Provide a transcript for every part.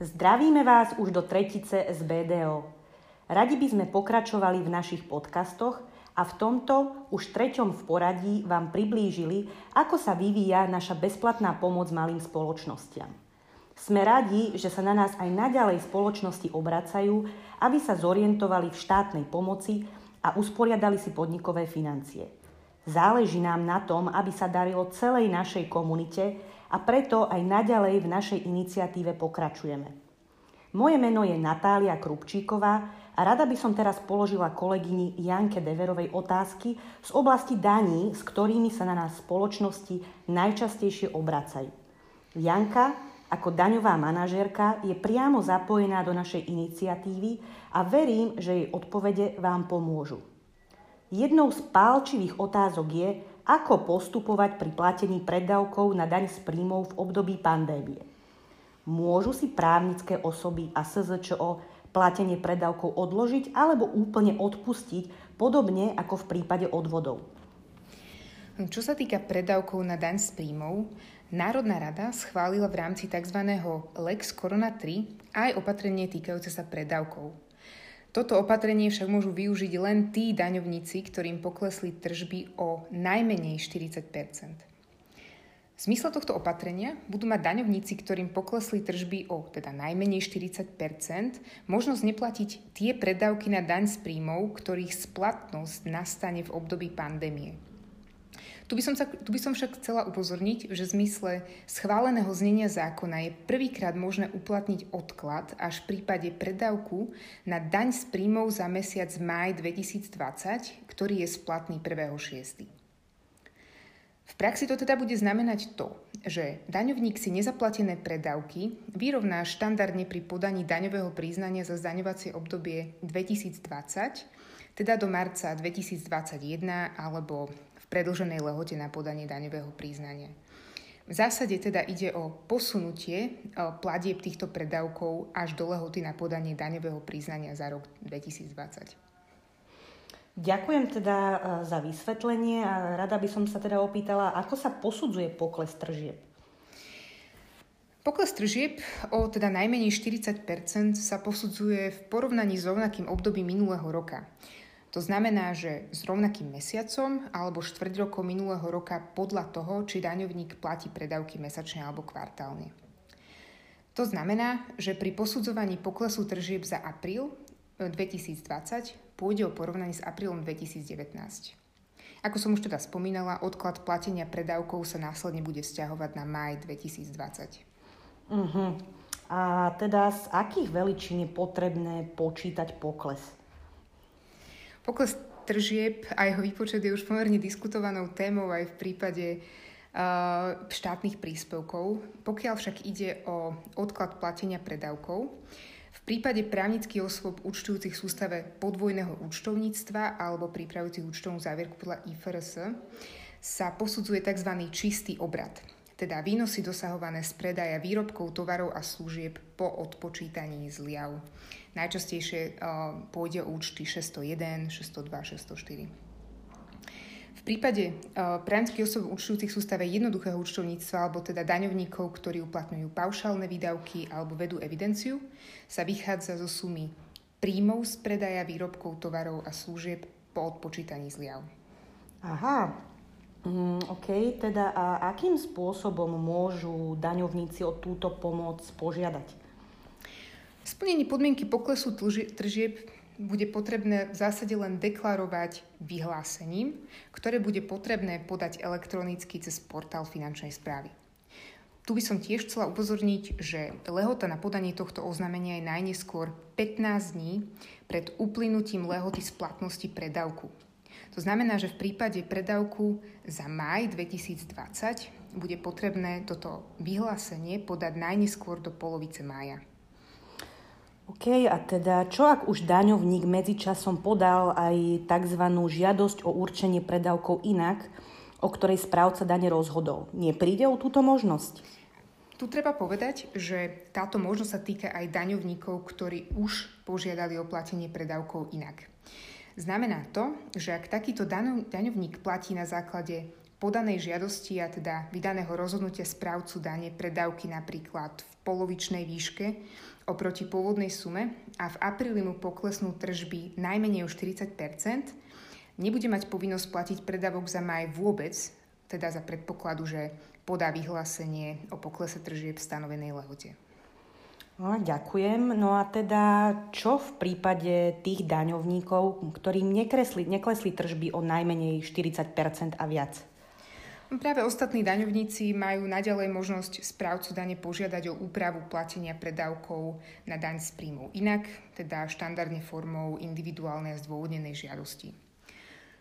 Zdravíme vás už do tretice z BDO. Radi by sme pokračovali v našich podcastoch a v tomto už treťom v poradí vám priblížili, ako sa vyvíja naša bezplatná pomoc malým spoločnostiam. Sme radi, že sa na nás aj naďalej spoločnosti obracajú, aby sa zorientovali v štátnej pomoci a usporiadali si podnikové financie. Záleží nám na tom, aby sa darilo celej našej komunite a preto aj naďalej v našej iniciatíve pokračujeme. Moje meno je Natália Krupčíková a rada by som teraz položila kolegyni Janke Deverovej otázky z oblasti daní, s ktorými sa na nás spoločnosti najčastejšie obracajú. Janka, ako daňová manažérka je priamo zapojená do našej iniciatívy a verím, že jej odpovede vám pomôžu. Jednou z pálčivých otázok je, ako postupovať pri platení preddavkov na daň z príjmov v období pandémie. Môžu si právnické osoby a SZČO platenie predávkov odložiť alebo úplne odpustiť, podobne ako v prípade odvodov. Čo sa týka predávkov na daň z príjmov, Národná rada schválila v rámci tzv. Lex Corona 3 aj opatrenie týkajúce sa predávkov. Toto opatrenie však môžu využiť len tí daňovníci, ktorým poklesli tržby o najmenej 40 V zmysle tohto opatrenia budú mať daňovníci, ktorým poklesli tržby o teda najmenej 40% možnosť neplatiť tie predávky na daň z príjmov, ktorých splatnosť nastane v období pandémie. Tu by, som sa, tu by som však chcela upozorniť, že v zmysle schváleného znenia zákona je prvýkrát možné uplatniť odklad až v prípade predávku na daň z príjmov za mesiac máj 2020, ktorý je splatný 1.6. V praxi to teda bude znamenať to, že daňovník si nezaplatené predávky vyrovná štandardne pri podaní daňového priznania za zdaňovacie obdobie 2020, teda do marca 2021 alebo predlženej lehote na podanie daňového priznania. V zásade teda ide o posunutie e, platieb týchto predávkov až do lehoty na podanie daňového priznania za rok 2020. Ďakujem teda e, za vysvetlenie a rada by som sa teda opýtala, ako sa posudzuje pokles tržieb? Pokles tržieb o teda najmenej 40% sa posudzuje v porovnaní s rovnakým obdobím minulého roka. To znamená, že s rovnakým mesiacom alebo štvrť rokom minulého roka podľa toho, či daňovník platí predávky mesačne alebo kvartálne. To znamená, že pri posudzovaní poklesu tržieb za apríl 2020 e, pôjde o porovnanie s aprílom 2019. Ako som už teda spomínala, odklad platenia predávkov sa následne bude vzťahovať na maj 2020. Uh-huh. A teda z akých veličín je potrebné počítať pokles? Pokles tržieb a jeho výpočet je už pomerne diskutovanou témou aj v prípade uh, štátnych príspevkov. Pokiaľ však ide o odklad platenia predávkov, v prípade právnických osôb účtujúcich v sústave podvojného účtovníctva alebo pripravujúcich účtovnú závierku podľa IFRS sa posudzuje tzv. čistý obrad, teda výnosy dosahované z predaja výrobkov, tovarov a služieb po odpočítaní zliav. Najčastejšie uh, pôjde o účty 601, 602, 604. V prípade uh, právnických osob účtujúcich sústave jednoduchého účtovníctva alebo teda daňovníkov, ktorí uplatňujú paušálne výdavky alebo vedú evidenciu, sa vychádza zo sumy príjmov z predaja výrobkov, tovarov a služieb po odpočítaní zliav. Aha, OK, teda a akým spôsobom môžu daňovníci o túto pomoc požiadať? Splnenie podmienky poklesu tržieb bude potrebné v zásade len deklarovať vyhlásením, ktoré bude potrebné podať elektronicky cez portál finančnej správy. Tu by som tiež chcela upozorniť, že lehota na podanie tohto oznámenia je najneskôr 15 dní pred uplynutím lehoty splatnosti predávku. To znamená, že v prípade predávku za maj 2020 bude potrebné toto vyhlásenie podať najneskôr do polovice mája. OK, a teda čo ak už daňovník medzičasom podal aj tzv. žiadosť o určenie predávkov inak, o ktorej správca dane rozhodol? Nepríde o túto možnosť? Tu treba povedať, že táto možnosť sa týka aj daňovníkov, ktorí už požiadali o platenie predávkov inak. Znamená to, že ak takýto daňovník platí na základe podanej žiadosti a teda vydaného rozhodnutia správcu dane predávky napríklad v polovičnej výške oproti pôvodnej sume a v apríli mu poklesnú tržby najmenej o 40% nebude mať povinnosť platiť predávok za maj vôbec, teda za predpokladu, že podá vyhlásenie o poklese tržieb v stanovenej lehote. No, ďakujem. No a teda čo v prípade tých daňovníkov, ktorým nekresli, neklesli tržby o najmenej 40% a viac? Práve ostatní daňovníci majú naďalej možnosť správcu dane požiadať o úpravu platenia predávkov na daň z príjmov. Inak, teda štandardne formou individuálnej zdôvodnenej žiadosti.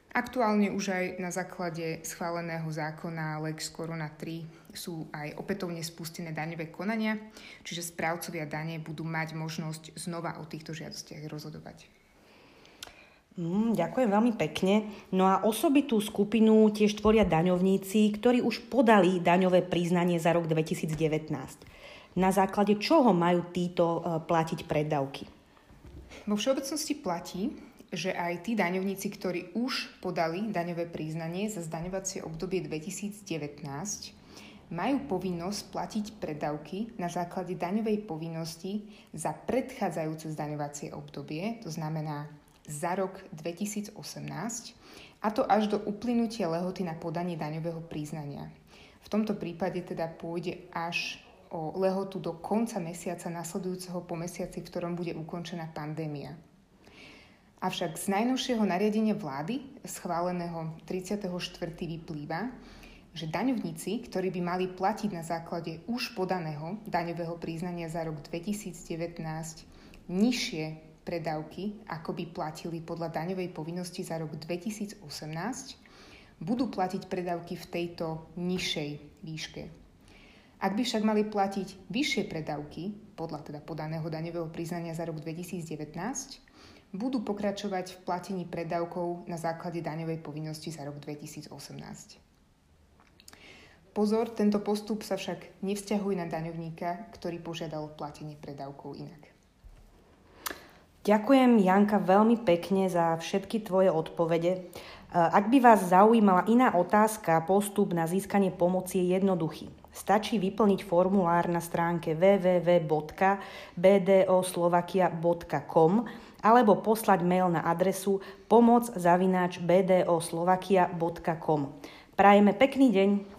Aktuálne už aj na základe schváleného zákona Lex Corona 3 sú aj opätovne spustené daňové konania, čiže správcovia dane budú mať možnosť znova o týchto žiadostiach rozhodovať. Mm, ďakujem veľmi pekne. No a osobitú skupinu tiež tvoria daňovníci, ktorí už podali daňové priznanie za rok 2019. Na základe čoho majú títo e, platiť preddavky? Vo všeobecnosti platí, že aj tí daňovníci, ktorí už podali daňové priznanie za zdaňovacie obdobie 2019, majú povinnosť platiť predavky na základe daňovej povinnosti za predchádzajúce zdaňovacie obdobie, to znamená za rok 2018, a to až do uplynutia lehoty na podanie daňového priznania. V tomto prípade teda pôjde až o lehotu do konca mesiaca nasledujúceho po mesiaci, v ktorom bude ukončená pandémia. Avšak z najnovšieho nariadenia vlády, schváleného 34. vyplýva, že daňovníci, ktorí by mali platiť na základe už podaného daňového priznania za rok 2019 nižšie predávky, ako by platili podľa daňovej povinnosti za rok 2018, budú platiť predávky v tejto nižšej výške. Ak by však mali platiť vyššie predávky, podľa teda podaného daňového priznania za rok 2019, budú pokračovať v platení predávkov na základe daňovej povinnosti za rok 2018. Pozor, tento postup sa však nevzťahuje na daňovníka, ktorý požiadal platenie predávkov inak. Ďakujem, Janka, veľmi pekne za všetky tvoje odpovede. Ak by vás zaujímala iná otázka, postup na získanie pomoci je jednoduchý. Stačí vyplniť formulár na stránke www.bdoslovakia.com alebo poslať mail na adresu pomoc bdoslovakia.com. Prajeme pekný deň.